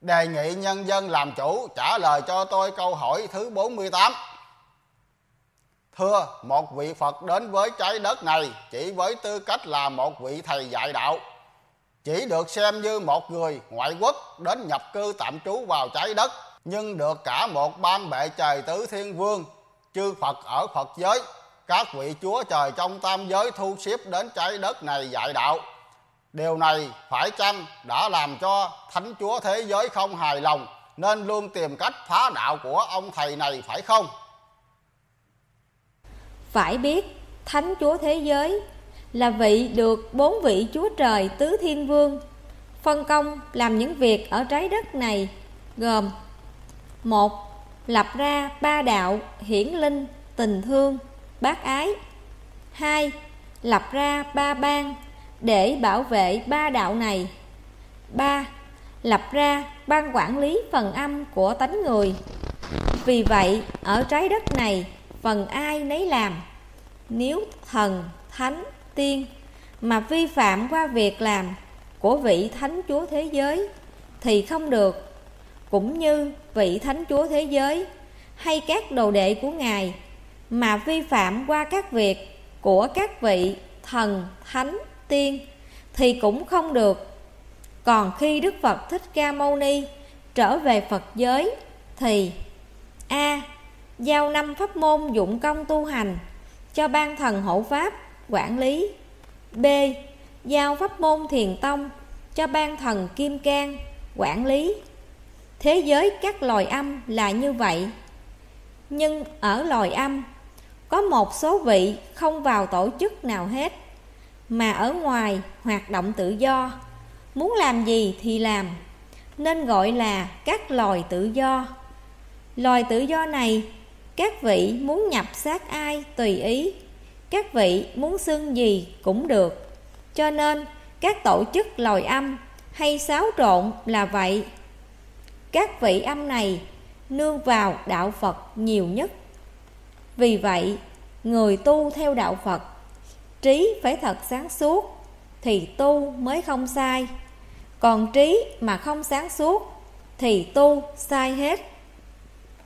Đề nghị nhân dân làm chủ trả lời cho tôi câu hỏi thứ 48. Thưa, một vị Phật đến với trái đất này chỉ với tư cách là một vị thầy dạy đạo, chỉ được xem như một người ngoại quốc đến nhập cư tạm trú vào trái đất, nhưng được cả một ban bệ trời tứ thiên vương, chư Phật ở Phật giới, các vị chúa trời trong tam giới thu xếp đến trái đất này dạy đạo. Điều này phải chăng đã làm cho Thánh Chúa thế giới không hài lòng nên luôn tìm cách phá đạo của ông thầy này phải không? Phải biết Thánh Chúa Thế Giới là vị được bốn vị Chúa Trời Tứ Thiên Vương phân công làm những việc ở trái đất này gồm một Lập ra ba đạo hiển linh, tình thương, bác ái hai Lập ra ba ban để bảo vệ ba đạo này. Ba, Lập ra ban quản lý phần âm của tánh người. Vì vậy, ở trái đất này, phần ai nấy làm nếu thần, thánh, tiên, mà vi phạm qua việc làm của vị thánh chúa thế giới thì không được. Cũng như vị thánh chúa thế giới hay các đồ đệ của ngài mà vi phạm qua các việc của các vị thần, thánh tiên thì cũng không được. Còn khi đức phật thích ca mâu ni trở về phật giới thì a. Giao năm pháp môn dụng công tu hành cho ban thần hộ pháp quản lý. B. Giao pháp môn thiền tông cho ban thần kim cang quản lý. Thế giới các loài âm là như vậy. Nhưng ở loài âm, có một số vị không vào tổ chức nào hết mà ở ngoài hoạt động tự do. Muốn làm gì thì làm, nên gọi là các loài tự do. Loài tự do này, các vị muốn nhập xác ai tùy ý, các vị muốn xưng gì cũng được. Cho nên, các tổ chức loài âm hay xáo trộn là vậy. Các vị âm này nương vào đạo phật nhiều nhất. Vì vậy, người tu theo đạo phật trí phải thật sáng suốt, thì tu mới không sai. Còn trí mà không sáng suốt, thì tu sai hết.